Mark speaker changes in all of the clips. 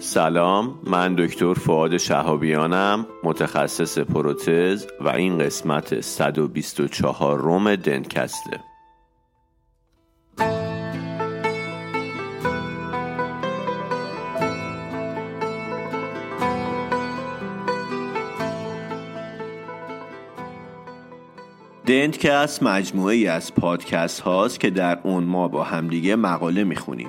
Speaker 1: سلام من دکتر فعاد شهابیانم متخصص پروتز و این قسمت 124 روم دنکسته. دنتکست مجموعه ای از پادکست هاست که در اون ما با همدیگه مقاله می‌خونیم.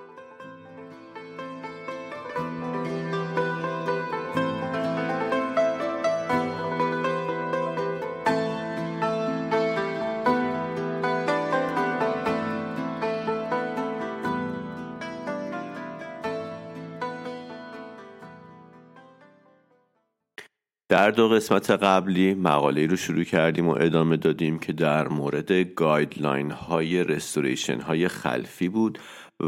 Speaker 1: در دو قسمت قبلی مقاله رو شروع کردیم و ادامه دادیم که در مورد guideline های restoration های خلفی بود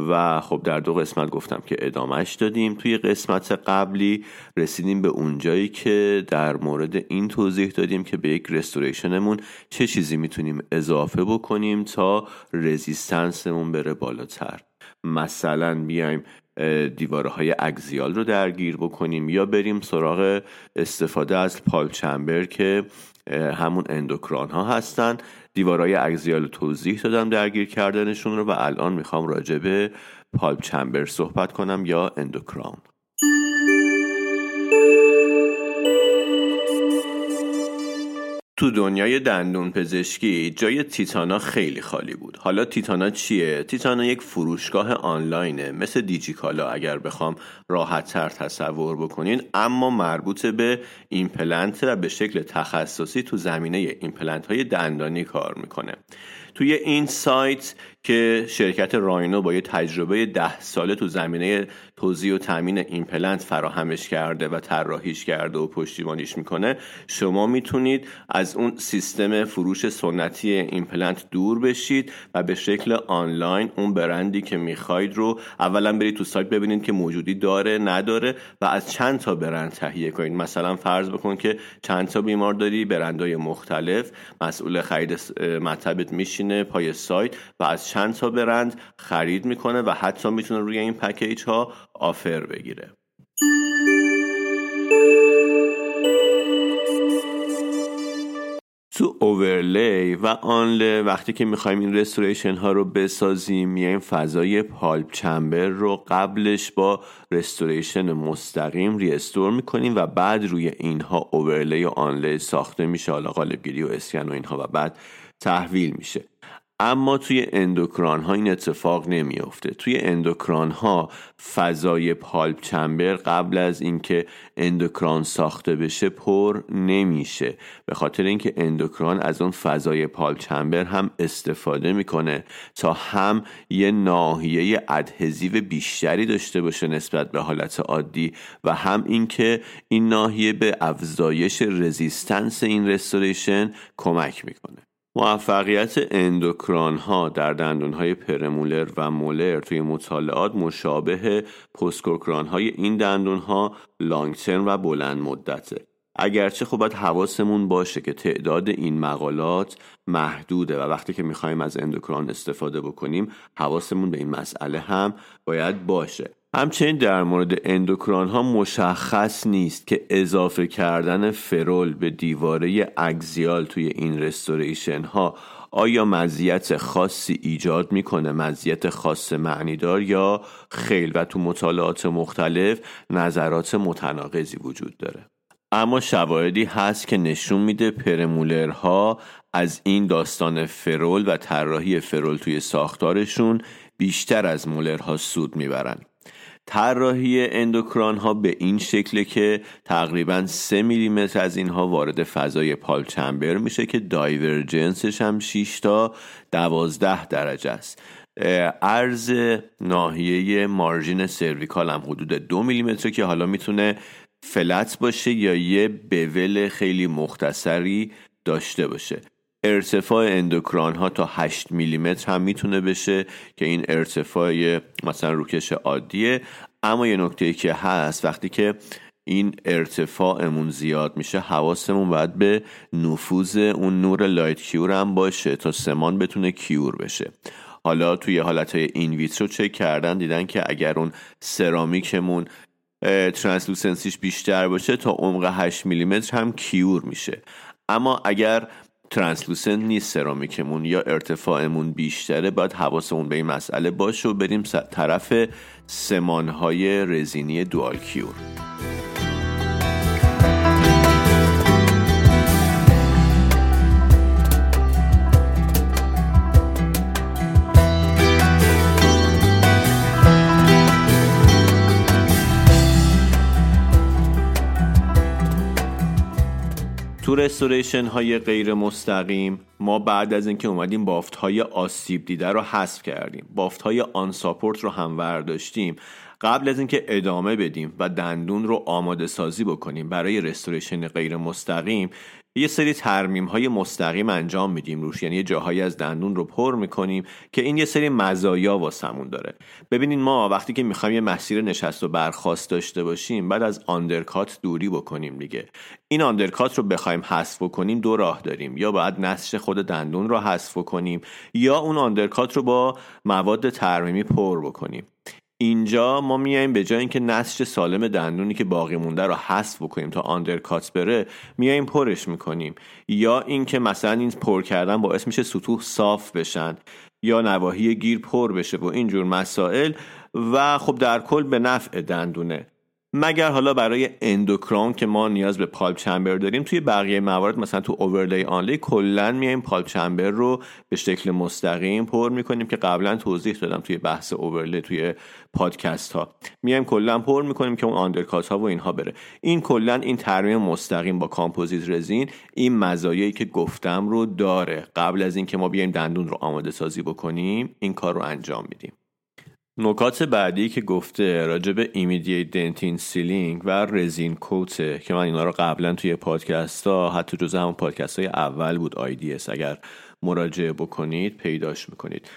Speaker 1: و خب در دو قسمت گفتم که ادامهش دادیم. توی قسمت قبلی رسیدیم به اونجایی که در مورد این توضیح دادیم که به یک restoration مون چه چیزی می‌تونیم اضافه بکنیم تا resistance مون بره بالاتر. مثلا بیایم دیوارهای اگزیال رو درگیر بکنیم یا بریم سراغ استفاده از پال چمبر که همون اندوکران ها هستن. دیوارهای اگزیال توضیح دادم درگیر کردنشون رو و الان می‌خوام راجع به پالپ چمبر صحبت کنم یا اندوکران. تو دنیای دندون پزشکی جای تیتانا خیلی خالی بود حالا تیتانا چیه؟ تیتانا یک فروشگاه آنلاینه مثل دیجیکالا اگر بخوام راحت تر تصور بکنین اما مربوط به ایمپلنت و به شکل تخصصی تو زمینه ایمپلنت های دندانی کار می‌کنه توی این سایت که شرکت راینو با یه تجربه ده ساله تو زمینه توزیع و تامین ایمپلنت فراهمش کرده و طراحیش کرده و پشتیبانیش می‌کنه شما می‌تونید از اون سیستم فروش سنتی ایمپلنت دور بشید و به شکل آنلاین اون برندی که می‌خواید رو اولا برید تو سایت ببینید که موجودی داره نداره و از چند تا برند تهیه کنید. مثلا فرض بکن که چند تا بیمار داری برندهای مختلف مسئول خرید مطبت میشینه پای سایت و از چند تا برند خرید می‌کنه و حتی می‌تونه روی این پکیج ها آفر بگیره. تو اوورلی و آنله وقتی که می‌خوایم این رستوریشن ها رو بسازیم میایم فضای پالپ چمبر رو قبلش با رستوریشن مستقیم ریستور می‌کنیم و بعد روی اینها اوورلی و آنله ساخته میشه. حالا قالبگیری و اسکن و اینها و بعد تحویل میشه. اما توی اندوکران ها این اتفاق نمیافته. توی اندوکران ها فضای پالپ چمبر قبل از اینکه اندوکران ساخته بشه پر نمیشه. به خاطر اینکه اندوکران از اون فضای پالپ چمبر هم استفاده می‌کنه تا هم یه ناحیه ادهزیو بیشتری داشته باشه نسبت به حالت عادی و هم اینکه این ناحیه به افزایش رزیستنس این رستوریشن کمک می‌کنه. موفقیت اندوکران ها در دندون های پرمولر و مولر توی مطالعات مشابه پسکوکران های این دندون ها لانگ و بلند مدته. اگرچه خب باید حواسمون باشه که تعداد این مقالات محدوده و وقتی که می‌خوایم از اندوکران استفاده بکنیم حواسمون به این مسئله هم باید باشه. همچنین در مورد اندوکران ها مشخص نیست که اضافه کردن فرول به دیواره اگزیال توی این رستوریشن ها آیا مزیت خاصی ایجاد می‌کنه؟ مزیت خاص معنیدار یا خیل؟ و تو مطالعات مختلف نظرات متناقضی وجود داره. اما شواهدی هست که نشون میده پرمولرها از این داستان فرول و طراحی فرول توی ساختارشون بیشتر از مولرها سود می‌برن. طراحی اندوکران ها به این شکل که تقریبا 3 میلیمتر از اینها وارد فضای پال چمبر میشه که دایورجنسش هم 6 تا 12 درجه است. عرض ناحیه مارژین سرویکال هم حدود دو میلیمتر که حالا می‌تونه flat باشه یا یه bevel خیلی مختصری داشته باشه. ارتفاع endocrown ها تا 8 میلیمتر هم می‌تونه بشه که این ارتفاع مثلا روکش عادیه. اما یه نکته که هست وقتی که این ارتفاعمون زیاد میشه حواسمون باید به نفوذ اون نور light cure هم باشه تا سمان بتونه cure بشه. حالا توی حالت های in vitro چک کردن دیدن که اگر اون سرامیکمون ترانسلوسنسیش بیشتر باشه تا عمق 8 میلیمتر هم کیور میشه. اما اگر ترانسلوسنت نیست سرامیکمون. یا ارتفاعمون بیشتره باید حواسمون به این مسئله باشه و بریم طرف سمانهای رزینی دوال کیور تو رستوریشن های غیر مستقیم ما بعد از اینکه اومدیم بافت های آسیب دیده رو حذف کردیم. بافت های آن ساپورت رو هم ورداشتیم. قبل از اینکه ادامه بدیم و دندون رو آماده سازی بکنیم برای رستوریشن غیر مستقیم یه سری ترمیم های مستقیم انجام میدیم روش. یعنی جاهایی از دندون رو پر می‌کنیم که این یه سری مزایا واسمون داره. ببینین ما وقتی که می‌خوایم یه مسیر نشست و برخواست داشته باشیم بعد از آندرکات دوری بکنیم دیگه. این آندرکات رو بخوایم حذف بکنیم دو راه داریم. یا باید نسج خود دندون رو حذف کنیم یا اون آندرکات رو با مواد ترمیمی پر بکنیم. اینجا ما میایم به جای اینکه نسج سالم دندونی که باقی مونده رو حذف بکنیم تا آندرکات بره میایم پرش می‌کنیم. یا اینکه مثلا این پر کردن باعث میشه سطوح صاف بشن یا نواحی گیر پر بشه و اینجور مسائل و خب در کل به نفع دندونه. مگر حالا برای endocrown که ما نیاز به pulp chamber داریم توی بقیه موارد مثلا تو overlay onlay کلا میایم pulp chamber رو به شکل مستقیم پر می‌کنیم که قبلا توضیح دادم توی بحث overlay توی پادکست ها میایم کلا پر می‌کنیم که اون undercut ها و اینها بره. این کلا این ترمیم مستقیم با کامپوزیت رزین این مزایایی که گفتم رو داره. قبل از اینکه ما بیایم دندون رو آماده سازی بکنیم این کار رو انجام میدیم. نکات بعدی که گفته راجع به immediate dentin sealing و resin coat ه که من اینا رو قبلا توی پادکست ها حتی جز همون پادکست های اول بود IDS اگر مراجعه بکنید پیداش می‌کنید.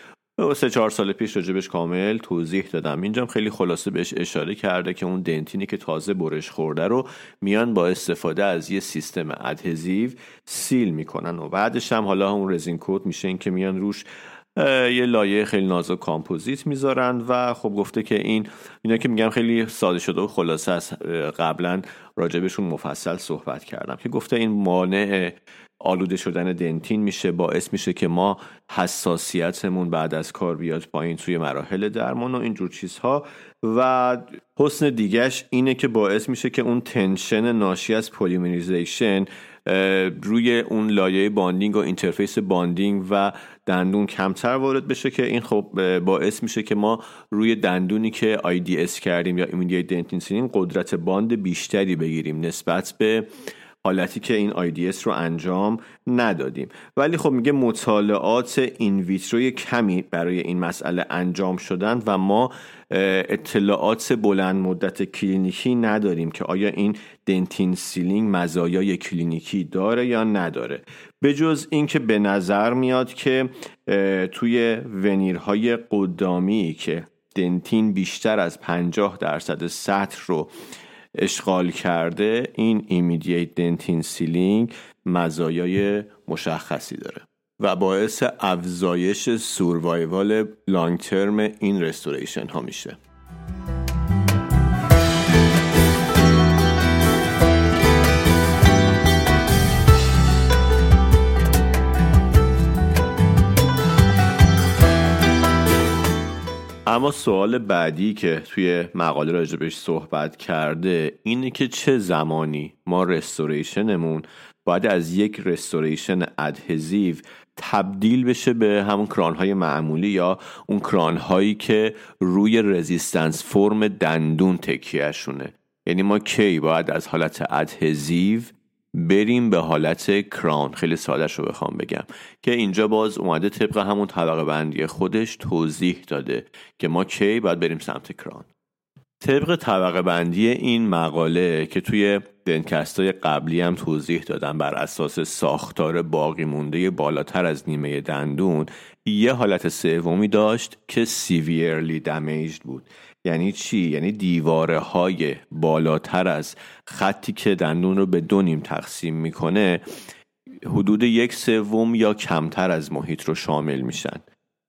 Speaker 1: سه چهار سال پیش راجبش کامل توضیح دادم. اینجا خیلی خلاصه بهش اشاره کرده که اون dentin ی که تازه برش خورده رو میان با استفاده از یه سیستم adhesive seal می‌کنن و بعدش هم حالا اون resin coat میشه این که میان روش یه لایه خیلی نازک کامپوزیت می‌ذارن و خب گفته که این اینا که میگم خیلی ساده شده و خلاصه از قبلا راجبشون مفصل صحبت کردم که گفته این مانع آلوده شدن دنتین میشه باعث میشه که ما حساسیتمون بعد از کار بیاد پایین توی مراحل درمان و اینجور چیزها و حسن دیگهش اینه که باعث میشه که اون تنشن ناشی از پولیمریزیشن روی اون لایه bonding و interface bonding و دندون کمتر وارد بشه که این خب باعث میشه که ما روی دندونی که IDS کردیم یا immediate dentin قدرت bond بیشتری بگیریم نسبت به حالتی که این IDS رو انجام ندادیم. ولی خب میگه مطالعات in vitro ی کمی برای این مسئله انجام شدن و ما اطلاعات بلند مدت کلینیکی نداریم که آیا این dentin sealing مزایای کلینیکی داره یا نداره. به جز اینکه به نظر میاد که توی veneer های قدامی که dentin بیشتر از 50 درصد سطح رو اشغال کرده این immediate dentin sealing مزایای مشخصی داره و باعث افزایش survival long term این restoration ها میشه. اما سوال بعدی که توی مقاله راجبش صحبت کرده اینه که چه زمانی ما رستوریشنمون باید از یک رستوریشن ادهزیو تبدیل بشه به همون کران های معمولی یا اون کران هایی که روی رزیستنس فرم دندون تکیهشونه. یعنی ما کی باید از حالت ادهزیو بریم به حالت کران خیلی سادش رو بخوام بگم که اینجا باز اومده طبق همون طبقه بندی خودش توضیح داده که ما کی باید بریم سمت کران طبق طبقه بندی این مقاله که توی دنکست های قبلی هم توضیح دادم بر اساس ساختار باقی مونده بالاتر از نیمه دندون یه حالت سومی داشت که سیویرلی دمیجد بود. یعنی چی؟ یعنی دیواره های بالاتر از خطی که دندون رو به دو نیم تقسیم می‌کنه حدود یک سوم یا کمتر از محیط رو شامل میشن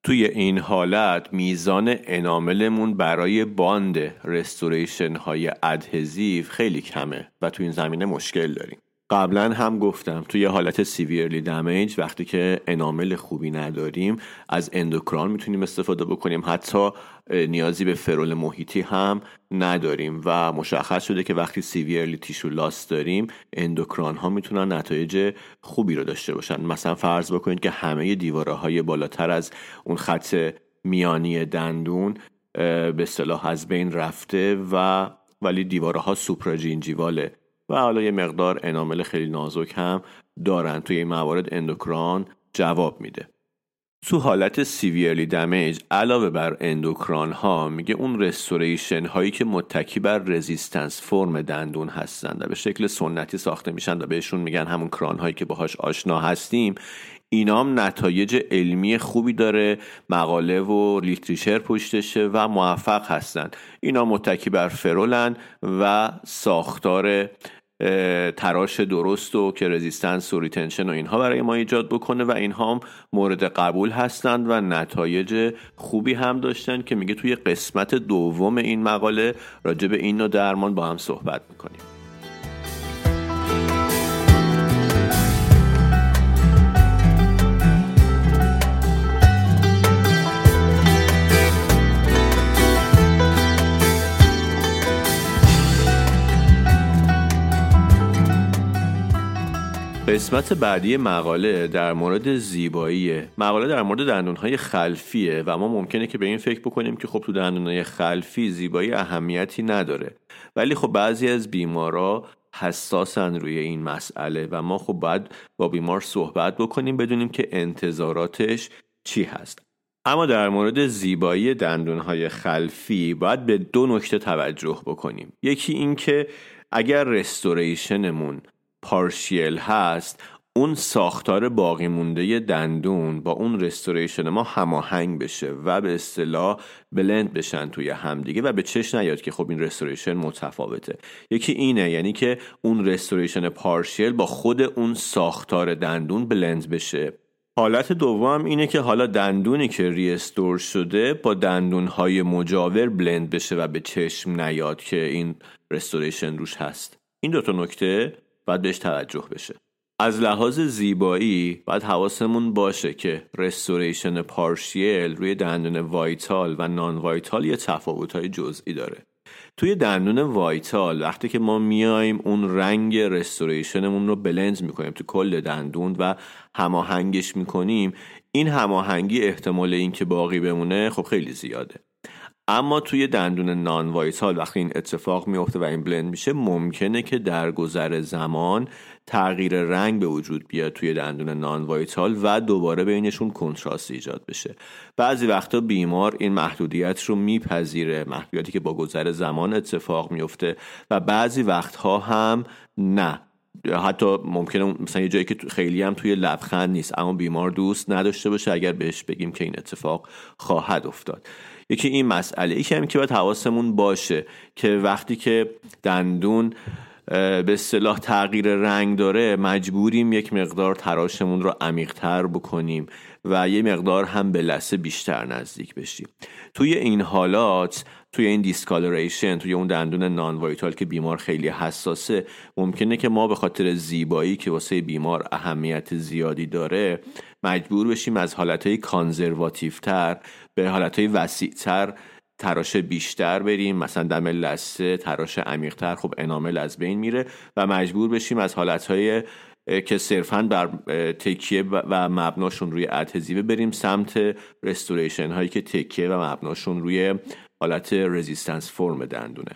Speaker 1: توی این حالت میزان enamel مون برای bond restoration های adhesive خیلی کمه و توی این زمینه مشکل داریم قبلا هم گفتم توی حالت severely damaged وقتی که enamel خوبی نداریم از endocrown می‌تونیم استفاده بکنیم. حتی نیازی به ferrule محیطی هم نداریم و مشخص شده که وقتی severely tissue loss داریم endocrown ها می‌تونن نتایج خوبی رو داشته باشن. مثلا فرض بکنید که همه دیواره های بالاتر از اون خط میانی دندون به اصطلاح از بین رفته و ولی دیواره ها supragingival ه و حالا یه مقدار enamel خیلی نازک هم دارن توی این موارد endocrown جواب میده. تو حالت severely damaged علاوه بر endocrown ها میگه اون restoration هایی که متکی بر resistance form دندون هستند و به شکل سنتی ساخته میشن و بهشون میگن همون crown هایی که باهاش آشنا هستیم اینام نتایج علمی خوبی داره مقاله و literature پشتشه و موفق هستند اینا متکی بر ferrule ان و ساختار تراش درست و که resistance و retention و اینها برای ما ایجاد بکنه و اینها هم مورد قبول هستند و نتایج خوبی هم داشتن که میگه توی قسمت دوم این مقاله راجع به این نوع درمان با هم صحبت می‌کنیم. قسمت بعدی مقاله در مورد زیباییه. مقاله در مورد دندونهای خلفیه و ما ممکنه که به این فکر بکنیم که خب تو دندونهای خلفی زیبایی اهمیتی نداره. ولی خب بعضی از بیمارا حساسن روی این مسئله و ما خب باید با بیمار صحبت بکنیم بدونیم که انتظاراتش چی هست. اما در مورد زیبایی دندونهای خلفی باید به دو نکته توجه بکنیم. یکی این که اگر restoration مون partial هست اون ساختار باقی مونده دندون با اون restoration ما هماهنگ بشه و به اصطلاح blend بشن توی همدیگه و به چش نیاد که خب این restoration متفاوته. یکی اینه یعنی که اون restoration partial با خود اون ساختار دندون blend بشه. حالت دوم اینه که حالا دندونی که restore شده با دندونهای مجاور blend بشه و به چشم نیاد که این restoration روش هست. این دوتا نکته باید بهش توجه بشه. از لحاظ زیبایی باید حواسمون باشه که restoration partial روی دندون vital و non-vital یه های جزئی داره. توی دندون vital وقتی که ما میایم اون رنگ restoration مون رو blend می‌کنیم تو کل دندون و هماهنگش می‌کنیم این هماهنگی احتمال اینکه باقی بمونه خب خیلی زیاده. اما توی دندون non-vital وقتی این اتفاق میفته و این blend میشه ممکنه که در گذر زمان تغییر رنگ به وجود بیاد توی دندون non-vital و دوباره بینشون contrast ایجاد بشه. بعضی وقتا بیمار این محدودیت رو میپذیره محدودیتی که با گذر زمان اتفاق میفته و بعضی وقتها هم نه. حتی ممکنه مثلا یه جایی که خیلی هم توی لبخند نیست اما بیمار دوست نداشته باشه اگر بهش بگیم که این اتفاق خواهد افتاد. یکی این مسئله. یکی هم که باید حواسمون باشه که وقتی که دندون به اصطلاح تغییر رنگ داره مجبوریم یک مقدار تراشمون رو عمیقتر بکنیم و یه مقدار هم به لثه بیشتر نزدیک بشیم. توی این حالات توی این discoloration توی اون دندون non-vital که بیمار خیلی حساسه ممکنه که ما به خاطر زیبایی که واسه بیمار اهمیت زیادی داره مجبور بشیم از حالتهای کانزرواتیو به حالتهای وسیعتر تراش بیشتر بریم. مثلا دم لسه تراش عمیقتر خب انامل از بین میره و مجبور بشیم از حالتهای که صرفا بر تکیه و مبناشون روی ادهزیو بریم سمت رستوریشن هایی که تکیه و مبناشون روی حالت رزیستنس فرم دندونه.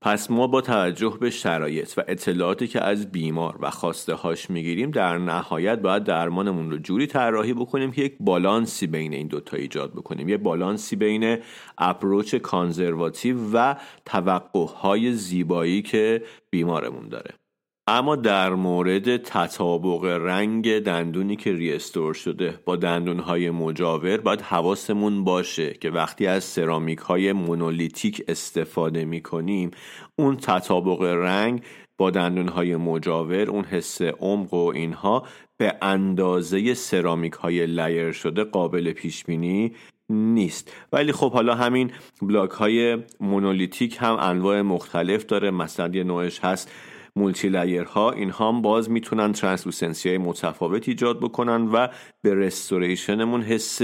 Speaker 1: پس ما با توجه به شرایط و اطلاعاتی که از بیمار و خواسته هاش می‌گیریم در نهایت باید درمانمون رو جوری طراحی بکنیم که یک بالانسی بین این دوتا ایجاد بکنیم. یه بالانسی بین اپروچ کانزرواتیو و توقع های زیبایی که بیمارمون داره. اما در مورد تطابق رنگ دندونی که ریستور شده با دندونهای مجاور باید حواسمون باشه که وقتی از سرامیک های مونولیتیک استفاده می کنیم اون تطابق رنگ با دندونهای مجاور اون حس عمق و اینها به اندازه سرامیک های لیر شده قابل پیش بینی نیست. ولی خب حالا همین block های monolithic هم انواع مختلف داره. مثلا یه نوعش هست multi ها اینها هم باز می‌تونن translucency های متفاوت ایجاد بکنن و به restoration مون حس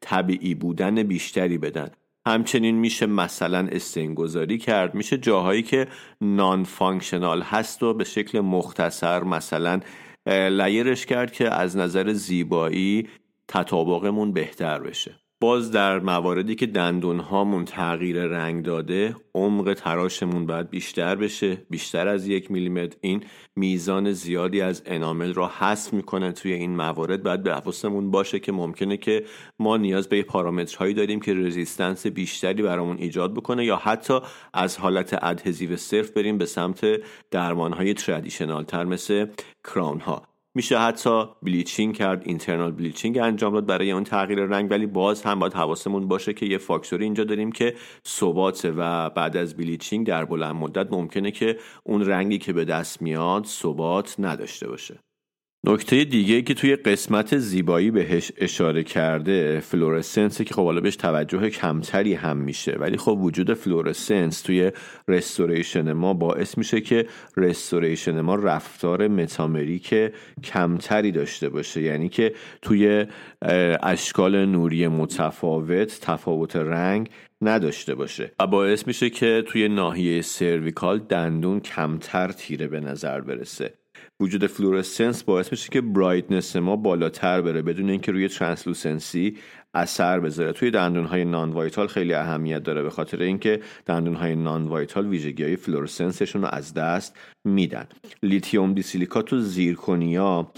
Speaker 1: طبیعی بودن بیشتری بدن. همچنین میشه مثلا stain گذاری کرد. میشه جاهایی که non-functional هست و به شکل مختصر مثلا layer ش کرد که از نظر زیبایی تطابقمون بهتر بشه. باز در مواردی که دندون هامون تغییر رنگ داده عمق تراشمون باید بیشتر بشه بیشتر از یک میلیمتر. این میزان زیادی از انامل را حذف می‌کنه توی این موارد. باید به حواسمون باشه که ممکنه که ما نیاز به پارامترهایی داریم که رزیستنس بیشتری برامون ایجاد بکنه یا حتی از حالت ادهزیو صرف بریم به سمت درمانهای تردیشنال تر مثل crown ها میشه حتی bleaching کرد internal bleaching انجام داد برای اون تغییر رنگ ولی باز هم باید حواسمون باشه که یه فاکتوری اینجا داریم که ثبات و بعد از bleaching در بلند مدت ممکنه که اون رنگی که به دست میاد ثبات نداشته باشه. نکته دیگه که توی قسمت زیبایی بهش اشاره کرده fluorescence که خب حالا بهش توجه کمتری هم میشه. ولی خب وجود fluorescence توی restoration ما باعث میشه که restoration ما رفتار metameric کمتری داشته باشه. یعنی که توی اشکال نوری متفاوت تفاوت رنگ نداشته باشه. و باعث میشه که توی ناحیه cervical دندون کمتر تیره به نظر برسه. وجود fluorescence باعث میشه که brightness ما بالاتر بره بدون اینکه روی translucency اثر بذاره. توی دندون های non-vital خیلی اهمیت داره به خاطر اینکه دندون های non-vital ویژگی های fluorescence شون رو از دست میدن. lithium disilicate و zirconia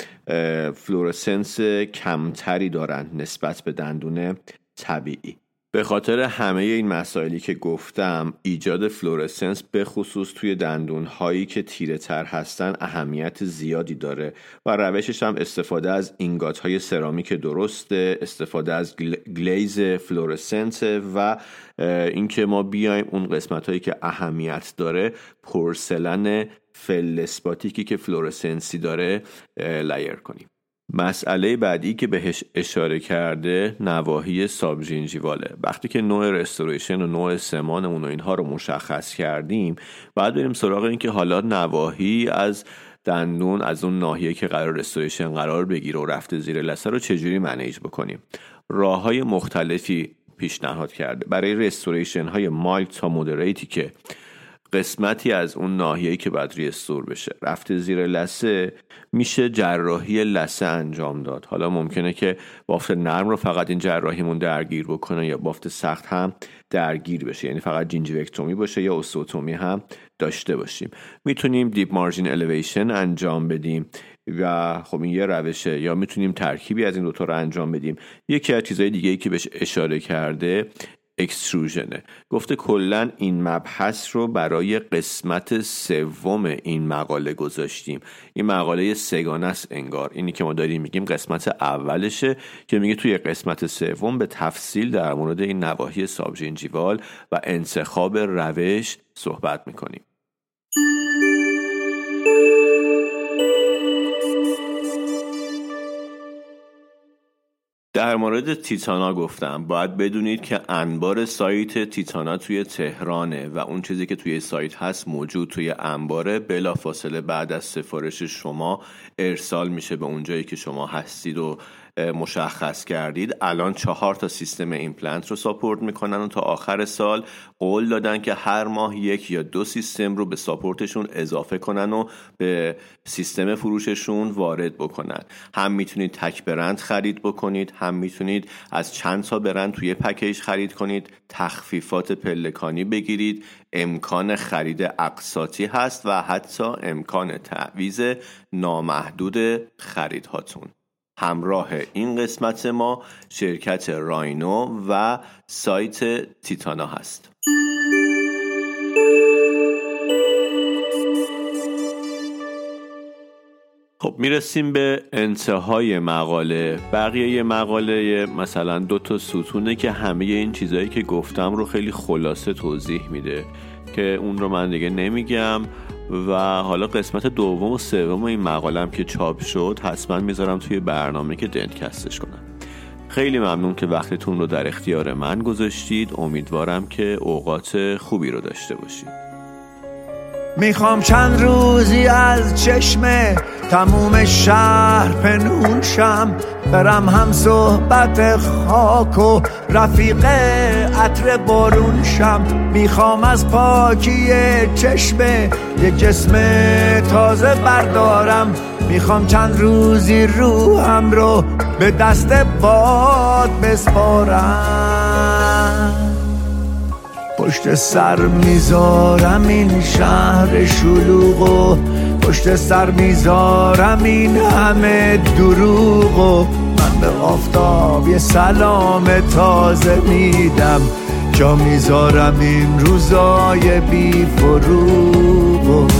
Speaker 1: fluorescence کمتری دارن نسبت به دندون طبیعی. به خاطر همه این مسائلی که گفتم ایجاد fluorescence به خصوص توی دندون هایی که تیره تر هستن اهمیت زیادی داره و روشش هم استفاده از ingot های سرامیک درسته استفاده از glaze fluorescence و اینکه ما بیایم اون قسمت هایی که اهمیت داره porcelain feldspathic ی که fluorescence ی داره layer کنیم. مسئله بعدی که بهش اشاره کرده نواحی subgingival ه. وقتی که نوع restoration و نوع سمانمون و اینها رو مشخص کردیم بعد بریم سراغ این که حالا نواحی از دندون از اون ناحیه که قرار restoration قرار بگیره و رفته زیر لثه رو چجوری manage بکنیم؟ راه های مختلفی پیشنهاد کرده. برای restoration های mild تا moderate ی که قسمتی از اون ناحیه‌ای که باید restore بشه. رفته زیر لثه میشه جراحی لثه انجام داد. حالا ممکنه که بافت نرم رو فقط این جراحیمون درگیر بکنه یا بافت سخت هم درگیر بشه. یعنی فقط gingivectomy باشه یا osteotomy هم داشته باشیم. می‌تونیم deep margin elevation انجام بدیم و خب این یه روشه. یا می‌تونیم ترکیبی از این دوتا رو انجام بدیم. یکی از چیزهای دیگه که بهش اشاره کرده اکستروژنه گفته کلا این مبحث رو برای قسمت سوم این مقاله گذاشتیم. این مقاله سگانه است انگار. اینی که ما داریم میگیم قسمت اولشه که میگه توی قسمت سوم به تفصیل در مورد این نواحی سابژینجیوال و انتخاب روش صحبت می‌کنیم. در مورد تیتانا گفتم. باید بدونید که انبار سایت تیتانا توی تهرانه و اون چیزی که توی سایت هست موجود توی انباره. بلا فاصله بعد از سفارش شما ارسال میشه به اونجایی که شما هستید و مشخص کردید. الان چهار تا سیستم ایمپلنت رو support می‌کنن و تا آخر سال قول دادن که هر ماه یک یا دو سیستم رو به support شون اضافه کنن و به سیستم فروششون وارد بکنن. هم می‌تونید تک برند خرید بکنید هم می‌تونید از چند تا برند توی پکیج خرید کنید. تخفیفات پلکانی بگیرید. امکان خرید اقساطی هست و حتی امکان تعویز نامحدود خریدهاتون. همراه این قسمت ما شرکت راینو و سایت تیتانا هست. خب می‌رسیم به انتهای مقاله. بقیه مقاله مثلا دو تا ستونه که همه این چیزهایی که گفتم رو خیلی خلاصه توضیح میده که اون رو من دیگه نمیگم. و حالا قسمت دوم و سوم این مقالم که چاپ شد حتما می‌ذارم توی برنامه که دنتکستش کنم. خیلی ممنون که وقتتون رو در اختیار من گذاشتید. امیدوارم که اوقات خوبی رو داشته باشید.
Speaker 2: می‌خوام چند روزی از چشم تموم شهر پنهون شم. برم هم صحبت خاک و رفیق عطر بارون شم. می‌خوام از پاکی چشم یه جسم تازه بردارم. می‌خوام چند روزی روحم رو به دست باد بسپارم. پشت سر می‌ذارم این شهر شلوغ و پشت سر می‌ذارم این همه دروغ و به آفتاب یه سلام تازه میدم. جا می‌ذارم این روزای بی فروغ